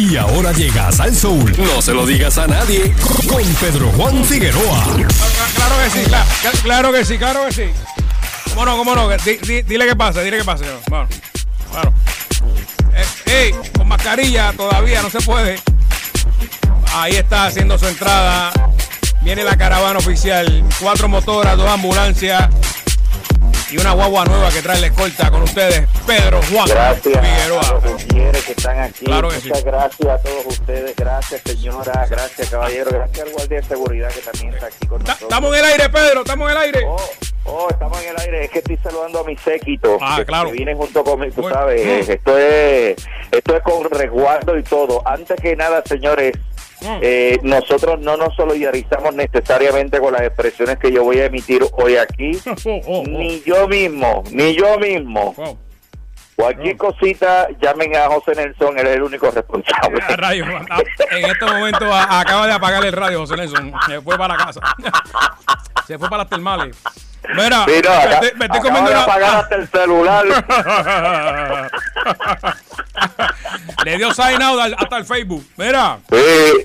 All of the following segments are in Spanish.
Y ahora llegas al Soul. No se lo digas a nadie. Con Pedro Juan Figueroa. Claro que sí, claro, claro que sí, claro que sí. ¿Cómo no, cómo no? Di- di- dile que pase, dile que pase. Bueno, bueno. Eh, ey, con mascarilla todavía no se puede. Ahí está haciendo su entrada. Viene la caravana oficial. Cuatro motoras, dos ambulancias. Y una guagua nueva que trae la escolta con ustedes. Pedro Juan Gracias a Figueroa. los mujeres que están aquí. Claro que Muchas sí. gracias a todos ustedes. Gracias, señora. Gracias, caballero. Gracias al guardia de seguridad que también está aquí con nosotros. Estamos en el aire, Pedro, estamos en el aire. Oh, oh, estamos en el aire. Es que estoy saludando a mi séquito. Ah, que, claro. que viene junto conmigo, tú Bueno. sabes. Esto es, esto es con resguardo y todo. Antes que nada, señores. Eh, nosotros no nos solidarizamos necesariamente con las expresiones que yo voy a emitir hoy aquí. Oh, oh, oh. Ni yo mismo, ni yo mismo. Wow. Cualquier cosita, llamen a José Nelson, él es el único responsable. A en este momento a- acaba de apagar el radio, José Nelson. Se fue para la casa. Se fue para las termales. Mira, Sí, no, me acá- estoy, me estoy acaba comiendo de apagar hasta el celular. Le dio sign out al- hasta el Facebook. Mira, Sí.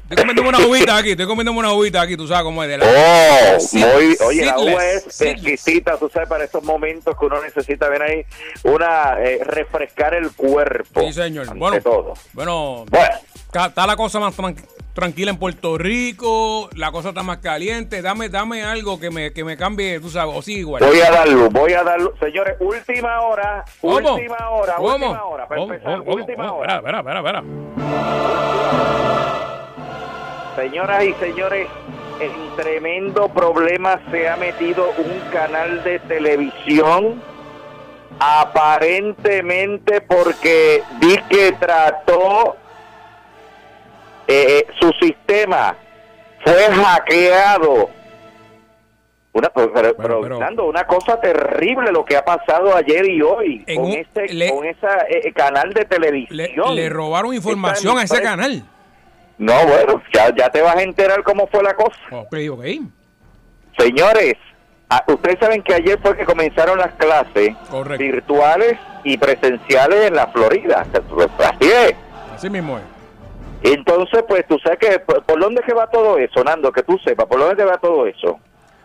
estoy comiendo una uvita aquí, estoy comiendo una uvita aquí, tú sabes cómo es de la. Oh, Sí, muy, oye, la uva es exquisita, tú sabes, para estos momentos que uno necesita ver ahí, una, eh, refrescar el cuerpo. Sí, señor. ante Bueno, todo. bueno, Bueno, Está está la cosa más tran- tranquila en Puerto Rico, la cosa está más caliente. Dame, dame algo que me, que me cambie, tú sabes, o sí igual. voy a dar luz, voy a dar luz. Señores, última hora, ¿Cómo? última hora, ¿Cómo? última hora, para ¿Cómo? empezar, ¿Cómo? última ¿Cómo? hora. Espera, espera, espera, espera. Señoras y señores, en tremendo problema se ha metido un canal de televisión aparentemente porque vi que trató eh, su sistema fue hackeado una pero, pero- pero, pero- Nando, una cosa terrible lo que ha pasado ayer y hoy con un- este le- con esa eh, canal de Le, televisión le robaron información a ese canal. no, bueno, ya, ya te vas a enterar cómo fue la cosa. Ok, ok. Señores, a- ustedes saben que ayer fue que comenzaron las clases Correcto. virtuales y presenciales en la Florida. Así es. Así mismo es. Entonces, pues tú sabes que, ¿por, dónde que va todo eso, Nando? Que tú sepas, ¿por dónde que va todo eso?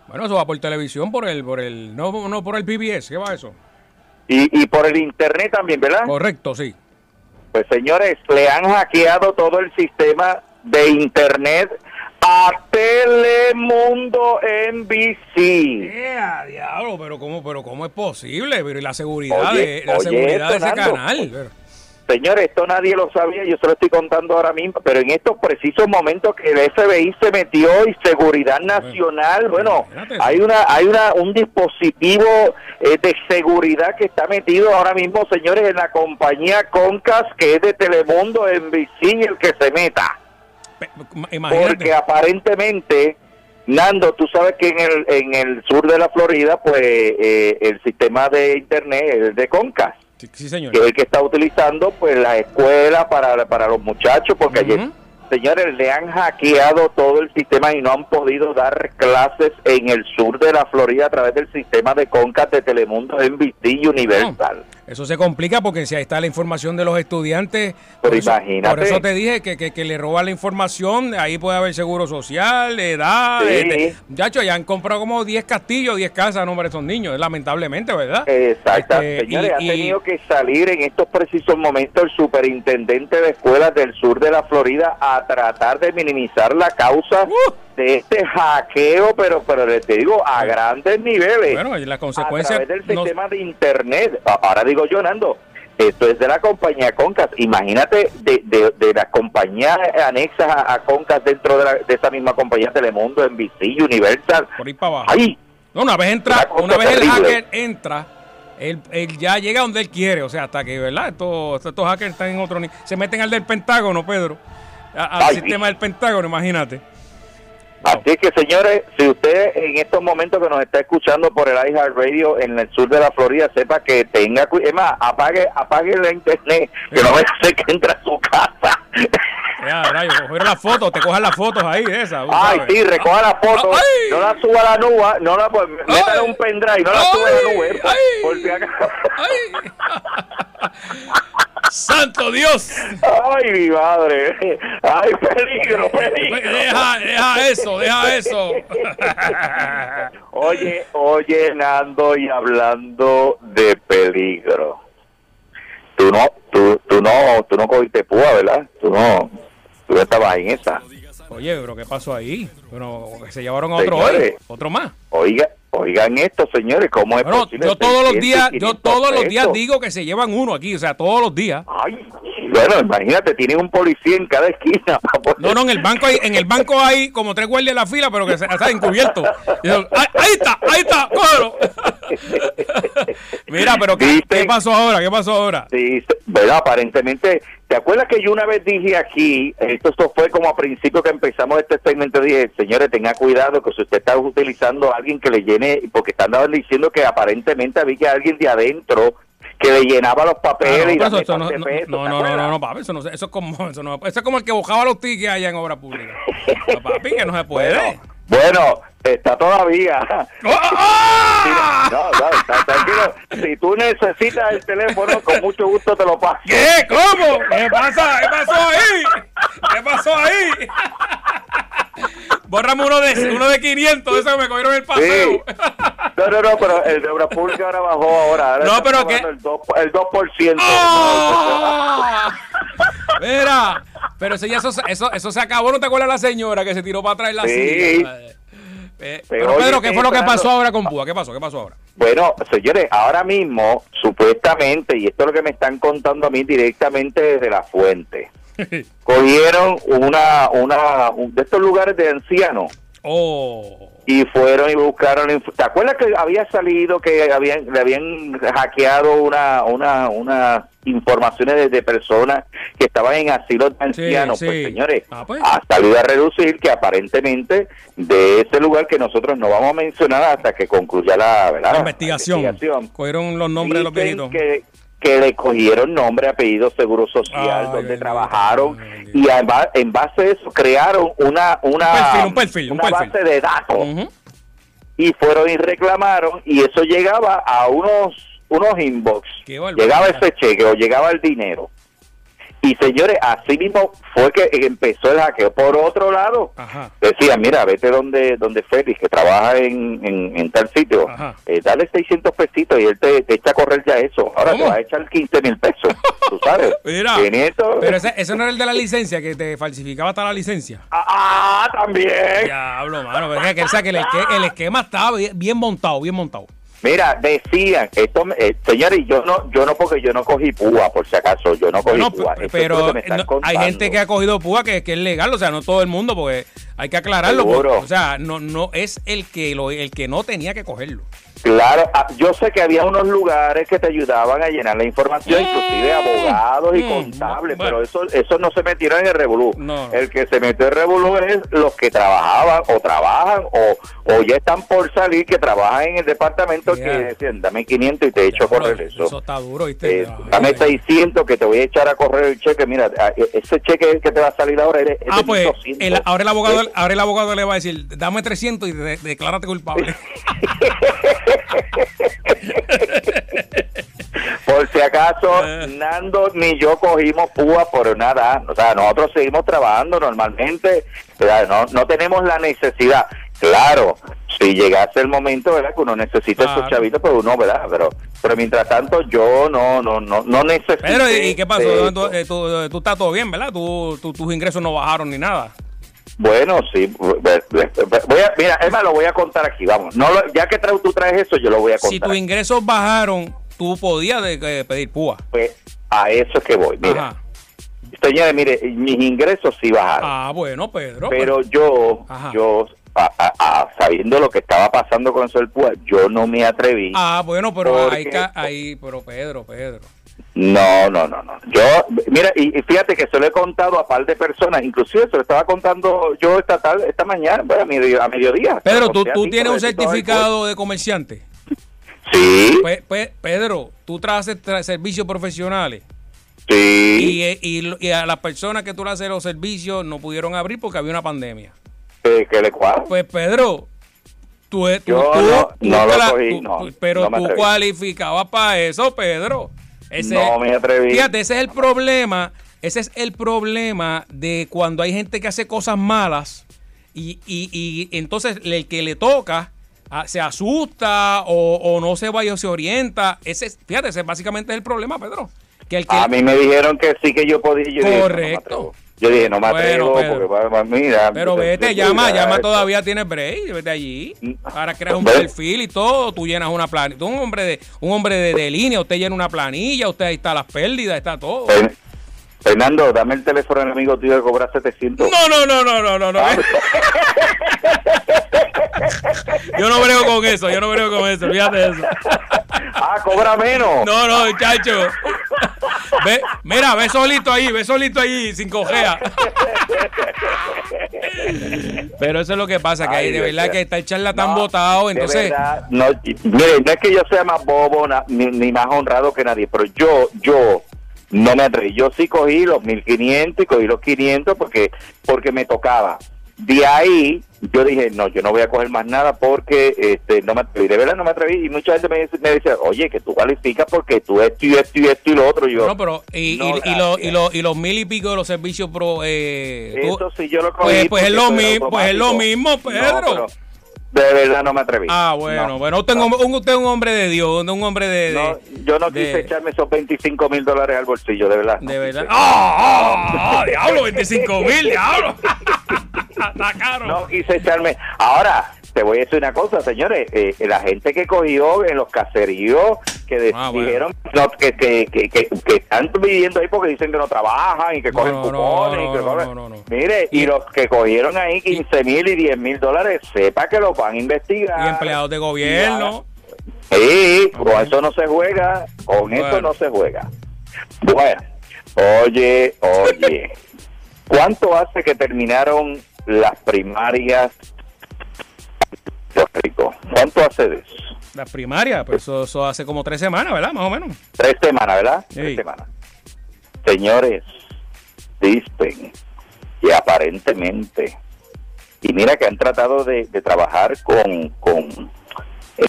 Bueno, eso va por televisión, por el, por el, no, no por el PBS, ¿qué va eso? Y, y por el Internet también, ¿verdad? Correcto, sí. Pues señores, le han hackeado todo el sistema de Internet a Telemundo NBC. ¡Eh, diablo! Pero cómo, pero cómo es posible, pero y la seguridad Oye, de la oye, seguridad de ese Fernando. canal. Pero- Señores, esto nadie lo sabía, yo se lo estoy contando ahora mismo, pero en estos precisos momentos que el FBI se metió y Seguridad Nacional, bueno, hay una hay una un dispositivo eh, de seguridad que está metido ahora mismo, señores, en la compañía Concas, que es de Telemundo, NBC, y el que se meta. Imagínate. Porque aparentemente, Nando, tú sabes que en el, en el sur de la Florida, pues eh, el sistema de Internet es de Concas Sí, señor. que es el que está utilizando pues la escuela para, para los muchachos, porque ayer, señores, le han hackeado todo el sistema y no han podido dar clases en el sur de la Florida a través del sistema de Concas de Telemundo, NBC y Universal. Eso se complica porque si ahí está la información de los estudiantes. Pero por eso, imagínate. Por eso te dije que, que, que le roban la información. Ahí puede haber seguro social, edad. Sí. este, muchachos, ya han comprado como 10 castillos, 10 casas a nombre de esos niños. Lamentablemente, ¿verdad? Exacto, Este, señores, y- ha tenido que salir en estos precisos momentos el superintendente de escuelas del sur de la Florida a tratar de minimizar la causa Uh. De este hackeo, pero pero le te digo, a grandes niveles. Bueno, y las a consecuencias. través del no- sistema de internet. A- Ahora digo yo, Nando, esto es de la compañía Concas. Imagínate de, de, de las compañías anexas a, a Concas dentro de, la- de esa misma compañía Telemundo, NBC, Universal. por ahí para abajo. No, una vez entra, Una vez el hacker entra, él, él ya llega donde él quiere, o sea, hasta que, ¿verdad? Estos, estos hackers están en otro nivel. Se meten al del Pentágono, Pedro. a- al Ay, sistema del Pentágono, imagínate. Así que, señores, si usted en estos momentos que nos está escuchando por el iHeartRadio en el sur de la Florida, sepa que tenga cuidado. Es más, apague, apague la internet, que no vaya a ser que entre a su casa. Ya, rayos, cogieron las fotos, te cojan las fotos ahí de esas. Ay, sabes. sí, recoja la foto, Ay. no la suba a la nube, no la pues, métale un pendrive, no la Ay. suba a la nube, por, Ay. por si acaso. ¡Santo Dios! Ay, mi madre. Ay, peligro, peligro. Deja, deja eso, deja eso. Oye, oye, Nando, y hablando de peligro. Tú no, tú, tú no, tú no cogiste púa, ¿verdad? Tú no, tú no estabas en esa. Oye, pero ¿qué pasó ahí? Bueno, se llevaron a otro hoy, Señores. otro más. Oiga, oigan esto, señores, ¿cómo es Bueno, posible? yo todos los 600 días, yo 500 todos los días digo que se llevan uno aquí, o sea, todos los días. Ay, bueno, imagínate, tiene un policía en cada esquina. No, no, en el banco hay, en el banco hay como tres guardias en la fila, pero que se- están encubiertos. Y yo, "Ay, ahí está, ahí está, cógelo. Mira, pero ¿qué, Dicen- qué pasó ahora? ¿Qué pasó ahora? Sí, ¿verdad? Aparentemente, ¿te acuerdas que yo una vez dije aquí, esto, esto fue como a principio que empezamos este segmento, dije, señores, tenga cuidado que si usted está utilizando a alguien que le llene, porque están diciendo que aparentemente había alguien de adentro que le llenaba los papeles no, y eso, no, no, no, ¿te no, no, no, no, papi, eso, no, eso es como, eso, no, eso es como el que bajaba los tickets allá en obra pública. No, papi, que no se puede. Bueno, bueno, está todavía. ¡Oh, ¡Ah! No, no, está tranquilo. Si tú necesitas el teléfono, con mucho gusto te lo paso. ¿Qué? ¿Cómo? ¿Qué pasa? ¿Qué pasó ahí? ¿Qué pasó ahí? Bórrame uno de, uno de 500, eso que me cogieron el paseo. Sí. No, no, no, pero el de obra pública ahora bajó ahora. ahora No, pero que- El 2%. El 2%. ¡Ah! Mira, pero eso ya eso, eso, eso se acabó, ¿no te acuerdas la señora que se tiró para atrás en la Sí. silla? Eh, pero Pedro, ¿qué fue lo que pasó ahora con Púa? ¿Qué pasó? ¿Qué pasó ahora? Bueno, señores, ahora mismo, supuestamente, y esto es lo que me están contando a mí directamente desde la fuente, cogieron una, una, un- de estos lugares de ancianos Oh. y fueron y buscaron ¿te acuerdas que había salido que habían le habían hackeado una una una informaciones de, de personas que estaban en asilos de ancianos sí. pues señores Ah, pues. ha salido a reducir que aparentemente de ese lugar que nosotros no vamos a mencionar hasta que concluya la, ¿verdad? La investigación. investigación. Cogieron los nombres de los viejitos. que, que le cogieron nombre, apellido, seguro social, Ay, donde trabajaron y además, en base a eso crearon una una, perfil, un perfil, un una perfil. base de datos. Y fueron y reclamaron y eso llegaba a unos unos inbox. Llegaba ese cheque o llegaba el dinero y señores así mismo fue que empezó el hackeo por otro lado Ajá. decía mira vete donde donde Félix que trabaja en, en, en tal sitio eh, dale 600 pesitos y él te, te echa a correr ya eso ahora ¿Cómo? te va a echar 15 mil pesos tú sabes Mira, 500 pero ese, ese no era el de la licencia, que te falsificaba hasta la licencia. ah también Diablo, mano. pero es que, o sea, que el, esque- el esquema estaba bien montado, bien montado. Mira, decían, esto, eh, señores, yo no, yo no porque yo no cogí púa, por si acaso, yo no cogí púa. es lo pero que me están no- hay gente que ha cogido púa que, que es legal, o sea, no todo el mundo, porque hay que aclararlo. Seguro. porque, o sea, no, no es el que lo, el que no tenía que cogerlo. Claro, ah, yo sé que había unos lugares que te ayudaban a llenar la información, Mm. inclusive abogados y Mm. contables, Bueno. pero eso, eso no se metieron en el revolú. No. El que se metió en el revolú es los que trabajaban o trabajan o, o ya están por salir, que trabajan en el departamento que decían, dame 500 y te echo a correr eso. Eso está duro, ¿viste? Eh, dame ay. 600 que te voy a echar a correr el cheque. Mira, e- ese cheque que te va a salir ahora es, es Ah, de pues 1200. el- ahora, el abogado, Eh, ahora el abogado le va a decir, dame 300 y de- declárate culpable. Por si acaso, Eh. Nando ni yo cogimos púa por nada. O sea, nosotros seguimos trabajando normalmente. No, no tenemos la necesidad. Claro, si llegase el momento, ¿verdad? Que uno necesita Claro. esos chavitos, pues uno, ¿verdad? Pero, pero mientras tanto, yo no, no, no, no necesito. Pero, ¿y qué pasó? de Tú, eso. eh, tú- tú estás todo bien, ¿verdad? Tú, tú- tus ingresos no bajaron ni nada. Bueno, sí. Voy a, mira, Emma, lo voy a contar aquí, vamos. No lo- ya que tra- tú traes eso, yo lo voy a contar. Si tus ingresos bajaron, tú podías de- eh, pedir púa. Pues, a eso es que voy. Mira, Ajá. señores, mire, mis ingresos sí bajaron. Ah, bueno, Pedro. pero yo, Ajá. yo, a- a- a- sabiendo lo que estaba pasando con eso del PUA, yo no me atreví. Ah, bueno, pero Porque- ahí, pero Pedro, Pedro. No, no, no, no. Yo, mira, y, y fíjate que se lo he contado a par de personas, inclusive se lo estaba contando yo esta tarde, esta mañana, bueno, a, medio- a mediodía. Pedro, ¿tú, tú ti, tienes un certificado de comerciante. Sí, Pe- pe- Pedro, tú traes tra- servicios profesionales sí. y, y, y a las personas que tú le haces los servicios no pudieron abrir porque había una pandemia. eh, ¿Qué le cuadra? Pues Pedro, tú, tú, Yo tú- no- tú no lo cogí, no, pero no tú cualificabas para eso, Pedro. Ese- no me atreví. Fíjate, ese es el problema. Ese es el problema de cuando hay gente que hace cosas malas y, y- y entonces el que le toca ah, se asusta o, o no se vaya o se orienta. Ese, es- fíjate, ese básicamente es el problema, Pedro. Que el que, A mí me dijeron que sí que yo podía. Yo dije, no, Correcto. Yo dije, no me Bueno, atrevo Pedro. porque, va- mira. pero yo- vete, yo- llama, llama todavía tienes break, vete allí. Ahora creas un perfil y todo, tú llenas una planilla. Tú un hombre de un hombre de, de línea, usted llena una planilla, usted ahí está las pérdidas, está todo. Fer- Fernando, dame el teléfono amigo tuyo de cobrar 700. No, no, no, no, no, no, no. Yo no brego con eso, yo no brego con eso, fíjate de eso. Ah, cobra menos. No, no, chacho. Ve, mira, ve solito ahí, ve solito ahí, sin cojea. Pero eso es lo que pasa, que Ay, hay de verdad que está el charlatán No, botado, entonces... verdad, no, y- mire, no es que yo sea más bobo na- ni, ni más honrado que nadie, pero yo, yo no me atreví. Yo sí cogí los 1500 y cogí los 500 porque, porque me tocaba. De ahí yo dije, no, yo no voy a coger más nada porque este no me atreví. De verdad no me atreví. Y mucha gente me, dice- me decía, oye, que tú calificas porque tú esto y esto y esto y lo otro. Y yo, No, pero y, No, y, y, lo- y, lo- y los mil y pico de los servicios pro... Eh, tú- Eso sí yo lo cogí. pues, pues es lo mismo, pues es lo mismo, No, Pedro. pero de verdad no me atreví. ah, bueno, No. bueno, usted, un- usted es un hombre de Dios, un hombre de... de- No, yo no de- quise echarme esos 25 mil dólares al bolsillo, de verdad. De verdad. ¡Ah! ah, diablo! ¡25 mil, diablo! Está caro. No quise echarme. Ahora, te voy a decir una cosa, señores. eh, la gente que cogió en los caseríos, que Ah, bueno. dijeron no, que, que, que, que, que están viviendo ahí porque dicen que no trabajan y que cogen no, no, cupones. y no, que no, cogen- no, no, no. Mire, y, los que cogieron ahí 15 mil y 10 mil dólares, sepa que los van a investigar. Y empleados de gobierno. Sí, con eso no se juega, con eso no se juega. Bueno, oye, oye, ¿cuánto hace que terminaron las primarias de Puerto Rico? ¿Cuánto hace de eso? La primaria, pues eso, eso hace como tres semanas, ¿verdad? Más o menos. Tres semanas, ¿verdad? Sí. Tres semanas. Señores, dicen que aparentemente, y mira que han tratado de, de trabajar con, con eh,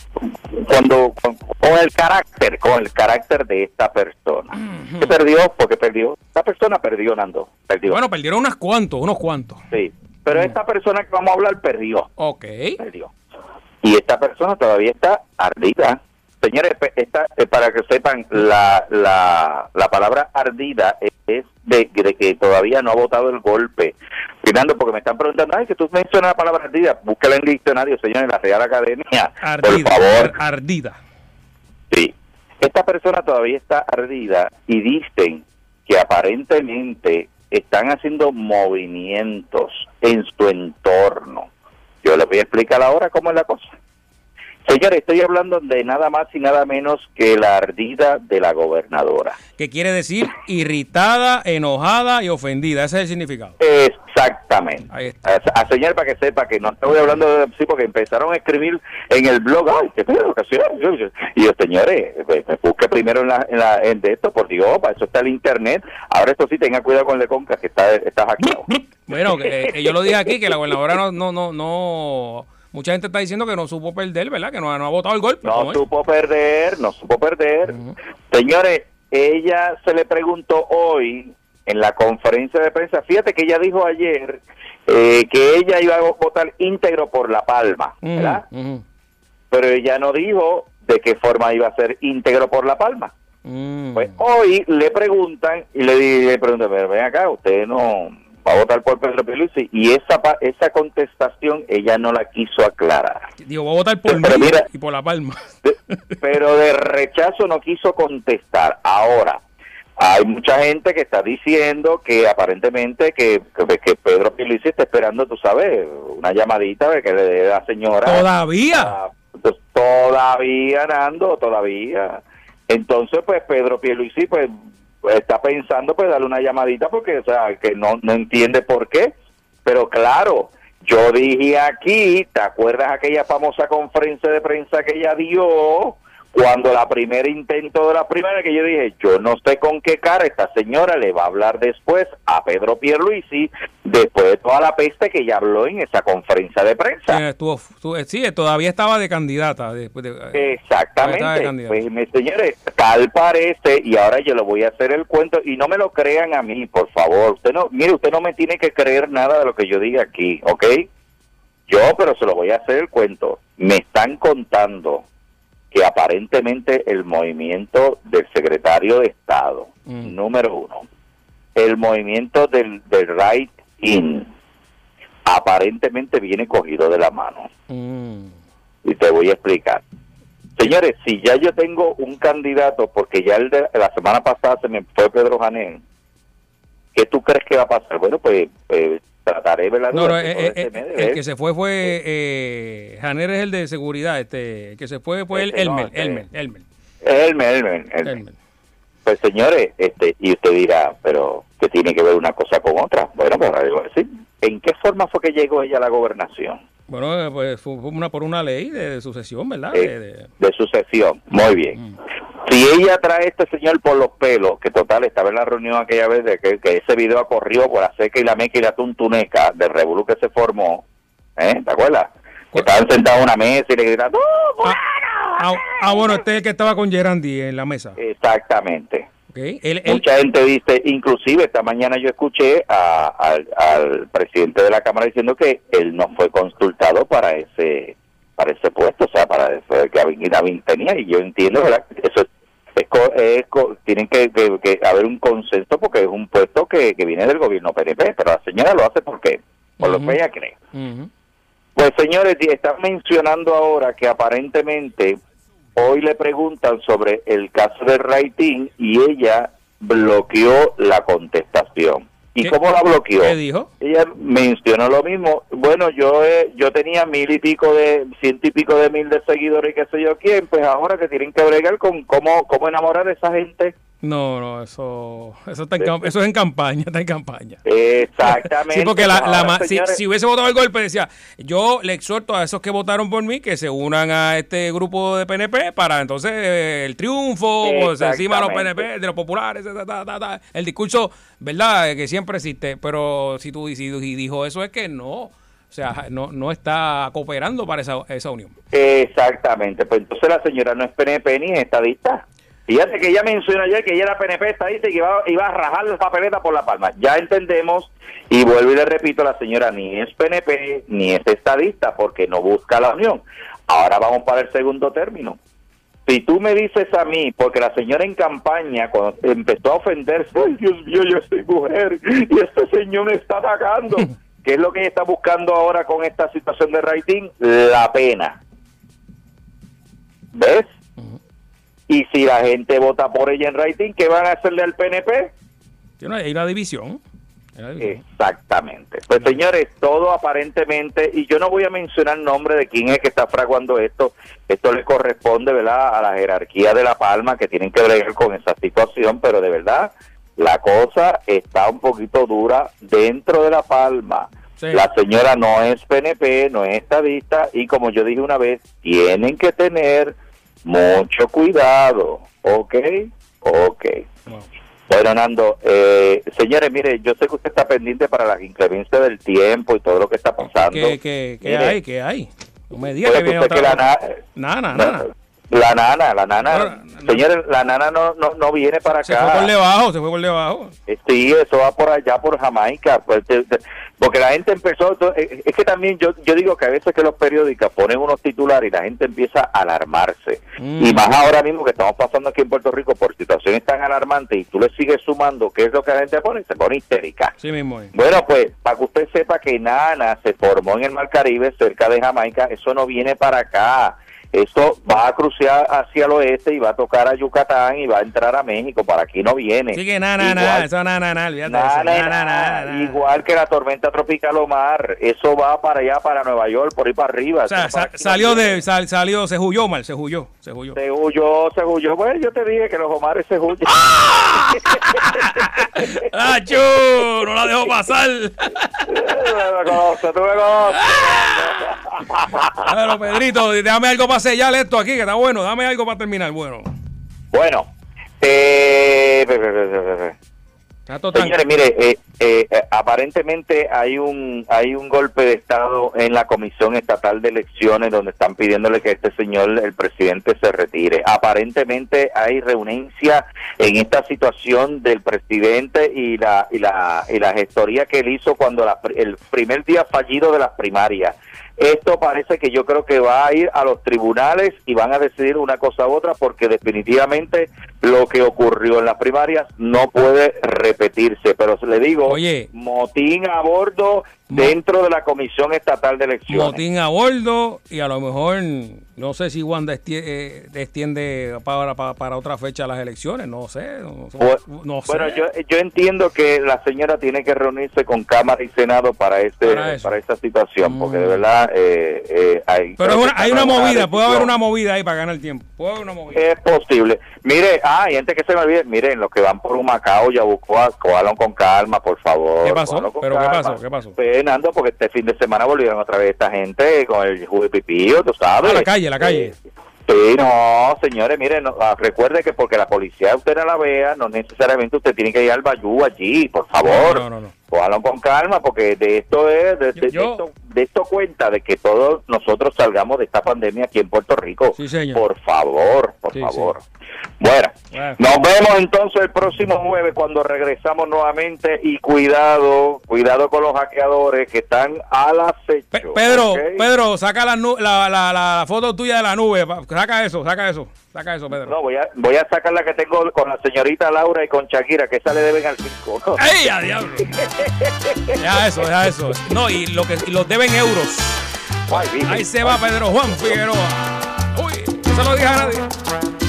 cuando con, con el carácter, con el carácter de esta persona. ¿Qué perdió? Porque perdió. Esta persona perdió, Nando. Perdió. Bueno, perdieron unos cuantos, unos cuantos. sí. Pero esta persona que vamos a hablar perdió Ok. perdió. Y esta persona todavía está ardida. Señores, esta, eh, para que sepan, la, la, la palabra ardida es, es de, de que todavía no ha votado el golpe. Fernando, porque me están preguntando, ay, que tú mencionas la palabra ardida, búsquela en el diccionario, señores, en la Real Academia. Ardida. Por favor, ar- Ardida. Sí. Esta persona todavía está ardida y dicen que aparentemente están haciendo movimientos en su entorno. Yo les voy a explicar ahora cómo es la cosa. Señores, estoy hablando de nada más y nada menos que la ardida de la gobernadora. Que quiere decir irritada, enojada y ofendida. Ese es el significado. Exactamente. Ahí está. A, a señal para que sepa que no estoy hablando de sí, porque empezaron a escribir en el blog, ay, qué yo". Y yo, señores, pues, me busque primero en, la, en, la, en de esto, por Dios, para eso está el internet. Ahora esto sí, tenga cuidado con el de Conca, que está, está hackeado. Bueno, que, eh, yo lo dije aquí, que la gobernadora no, no, no, no. Mucha gente está diciendo que no supo perder, ¿verdad? Que no, no ha votado el golpe. No supo perder, no supo perder. Señores, ella se le preguntó hoy en la conferencia de prensa, fíjate que ella dijo ayer eh, que ella iba a votar íntegro por La Palma, ¿verdad? Pero ella no dijo de qué forma iba a ser íntegro por La Palma. Mm. Pues hoy le preguntan y le, le preguntan, "Pero ven acá, usted no va a votar por Pedro Pierluisi y esa pa- esa contestación ella no la quiso aclarar. Digo, voy a votar por Pero mí mira- y por La Palma. De- pero de rechazo no quiso contestar. Ahora, hay mucha gente que está diciendo que aparentemente que, que, que Pedro Pierluisi está esperando, tú sabes, una llamadita de que le dé la señora. Todavía. Pues, todavía, Nando, todavía. Entonces, pues Pedro Pierluisi, pues está pensando, pues darle una llamadita porque, o sea, que no, no entiende por qué. Pero claro, yo dije aquí, ¿te acuerdas aquella famosa conferencia de prensa que ella dio Cuando la primera intento de la primera que yo dije, yo no sé con qué cara esta señora le va a hablar después a Pedro Pierluisi, después de toda la peste que ella habló en esa conferencia de prensa. Eh, estuvo- estuvo- sí, todavía estaba de candidata. Después de, eh, Exactamente. De. Pues, mis señores, tal parece, y ahora yo le voy a hacer el cuento, y no me lo crean a mí, por favor. Usted no, mire, usted no me tiene que creer nada de lo que yo diga aquí, ¿ok? Yo, pero se lo voy a hacer el cuento. Me están contando que aparentemente el movimiento del secretario de Estado, Mm. número uno, el movimiento del, del right in, aparentemente viene cogido de la mano mm, y te voy a explicar. Señores, si ya yo tengo un candidato, porque ya el de la semana pasada se me fue Pedro Janén, ¿qué tú crees que va a pasar? Bueno, pues, pues, trataré, ¿verdad? No, no, eh, eh, este eh, el que se fue fue eh, Janer es el de seguridad, este, el que se fue fue el Este, no, Elmer, este- Elmer, Elmer, Elmer, Elmer, Elmer. Elmer. Pues señores, este, y usted dirá, pero ¿qué tiene que ver una cosa con otra? Bueno, pues a decir, ¿en qué forma fue que llegó ella a la gobernación? Bueno, pues fue una por una ley de, de sucesión, ¿verdad? De- de- de sucesión. Muy bien. Mm. Si ella trae a este señor por los pelos, que total estaba en la reunión aquella vez de que, que ese video ha corrido por la seca y la meca y la tuntuneca del revolú que se formó, ¿eh? ¿Te acuerdas? Que estaban sentados en una mesa y le gritaban, ¡No, Ah, ah, ah, bueno, este es el que estaba con Gerandi en la mesa. Exactamente. Mucha gente dice, inclusive esta mañana yo escuché a- al, al presidente de la Cámara diciendo que él no fue consultado para ese para ese puesto, o sea, para eso que David tenía, y yo entiendo, ¿verdad? Eso es, es co- es co- tienen que, que- que haber un consenso porque es un puesto que, que viene del gobierno PNP, pero la señora lo hace porque por lo que ella cree. Pues señores, están mencionando ahora que aparentemente hoy le preguntan sobre el caso de Raitín y ella bloqueó la contestación. ¿Y ¿Qué- cómo la bloqueó? ¿Qué dijo? Ella mencionó lo mismo. Bueno, yo eh, yo tenía mil y pico de, ciento y pico de mil de seguidores y qué sé yo quién, pues ahora que tienen que bregar con cómo, cómo enamorar a esa gente. No, no, eso, eso, está en, eso es en campaña, está en campaña. Exactamente. Sí, porque la, la si, hubiese votado el golpe, decía, yo le exhorto a esos que votaron por mí que se unan a este grupo de PNP para entonces eh, el triunfo, pues, encima de los. PNP, de los populares, ta, ta, ta, ta. el discurso, ¿verdad? Eh, Que siempre existe, pero si tú si, si dijo eso es que no, o sea, no, no está cooperando para esa, esa unión. Exactamente, pues entonces la señora no es PNP ni es estadista. Fíjate que ella mencionó ayer que ella era PNP estadista y que iba, iba a rajar la papeleta por la palma. Ya entendemos, y vuelvo y le repito, la señora ni es PNP ni es estadista porque no busca la unión. Ahora vamos para el segundo término. Si tú me dices a mí, porque la señora en campaña, cuando empezó a ofenderse, ay Dios mío, yo soy mujer y este señor me está atacando. ¿Qué es lo que ella está buscando ahora con esta situación de rating? La pena. ¿Ves? Y si la gente vota por ella en rating, ¿qué van a hacerle al PNP? Hay una división. Exactamente. Pues señores, todo aparentemente, y yo no voy a mencionar el nombre de quién es que está fraguando esto, esto le corresponde, ¿verdad?, a la jerarquía de La Palma que tienen que bregar con esa situación, pero de verdad, la cosa está un poquito dura dentro de La Palma. Sí. La señora no es PNP, no es estadista, y como yo dije una vez, tienen que tener mucho cuidado, ¿ok? Ok. Wow. Bueno, Nando, eh, señores, mire, yo sé que usted está pendiente para las inclemencias del tiempo y todo lo que está pasando. ¿Qué, qué, qué Mire, hay? ¿Qué hay? No me pues que viene usted otra que la cosa. na- Nada, nada. La nana, la nana, no. señores, la nana no, no, no viene para Se fue acá. por debajo, se fue por debajo. Eh, Sí, eso va por allá, por Jamaica. pues, porque la gente empezó. to- eh, Es que también yo, yo digo que a veces que los periódicos ponen unos titulares y la gente empieza a alarmarse. Mm. Y más ahora mismo que estamos pasando aquí en Puerto Rico por situaciones tan alarmantes y tú le sigues sumando qué es lo que la gente pone, se pone histérica. Sí mismo es. Bueno, pues para que usted sepa que Nana se formó en el Mar Caribe, cerca de Jamaica, eso no viene para acá. Eso va a crucear hacia el oeste y va a tocar a Yucatán y va a entrar a México. Para aquí no viene. Así que nada, nada, eso nada, nada. Igual que la tormenta tropical Omar, eso va para allá, para Nueva York, por ahí para arriba. O sea, sa- no salió de, sal- salió, se huyó mal, se huyó, se huyó. Se huyó, se huyó. Bueno, yo te dije que los Omares se huyen. ¡Ah! No la dejó pasar. me conoces, tú me conoces. Pero Pedrito, dame algo para sellar esto aquí, que está bueno. Dame algo para terminar. Bueno. Bueno, eh, Señores, mire, eh, eh, eh, aparentemente hay un hay un golpe de estado en la Comisión Estatal de Elecciones donde están pidiéndole que este señor, el presidente, se retire. Aparentemente hay reunencia en esta situación del presidente y la y la y la gestoría que él hizo cuando el primer día fallido de las primarias. Esto parece que yo creo que va a ir a los tribunales y van a decidir una cosa u otra porque definitivamente lo que ocurrió en las primarias no puede repetirse. Pero le digo, Oye, motín a bordo dentro de la Comisión Estatal de Elecciones. Motín a bordo y a lo mejor, no sé si Wanda eh, extiende para, para, otra fecha las elecciones, no sé. No, pues, bueno, Yo, yo entiendo que la señora tiene que reunirse con Cámara y Senado para este para, esta situación, porque de mm. verdad eh, eh, hay... Pero hay una movida, puede haber una movida ahí para ganar tiempo. Puede haber una movida. Es posible. Mire, ah, y antes que se me olvide, miren, los que van por un Macao, ya buscó, cójalo con calma, por favor. ¿Qué pasó? ¿Pero qué pasó? ¿Qué pasó? Porque este fin de semana volvieron otra vez esta gente con el jugo de pipío, tú sabes. A la calle, la calle. Eh, sí, no, señores, miren, ah, recuerde que porque la policía usted no la vea, no necesariamente usted tiene que ir al Bayú allí, por favor. No, no, no. Cójalo con calma, porque de esto es, de, esto, de esto cuenta de que todos nosotros salgamos de esta pandemia aquí en Puerto Rico. Sí, señor. Por favor, por favor. Bueno, nos vemos entonces el próximo jueves cuando regresamos nuevamente y cuidado, cuidado con los hackeadores que están a la Pedro, Pedro, saca la, la, la, la, foto tuya de la nube, saca eso, saca eso, saca eso, Pedro. No, voy a, voy a sacar la que tengo con la señorita Laura y con Shakira, que esa le deben al fisco. ¡Ey, a diablo! deja eso, deja eso. No, y, lo que, y los deben euros. Ahí se va Pedro Juan Figueroa. Uy, no se lo dije a nadie.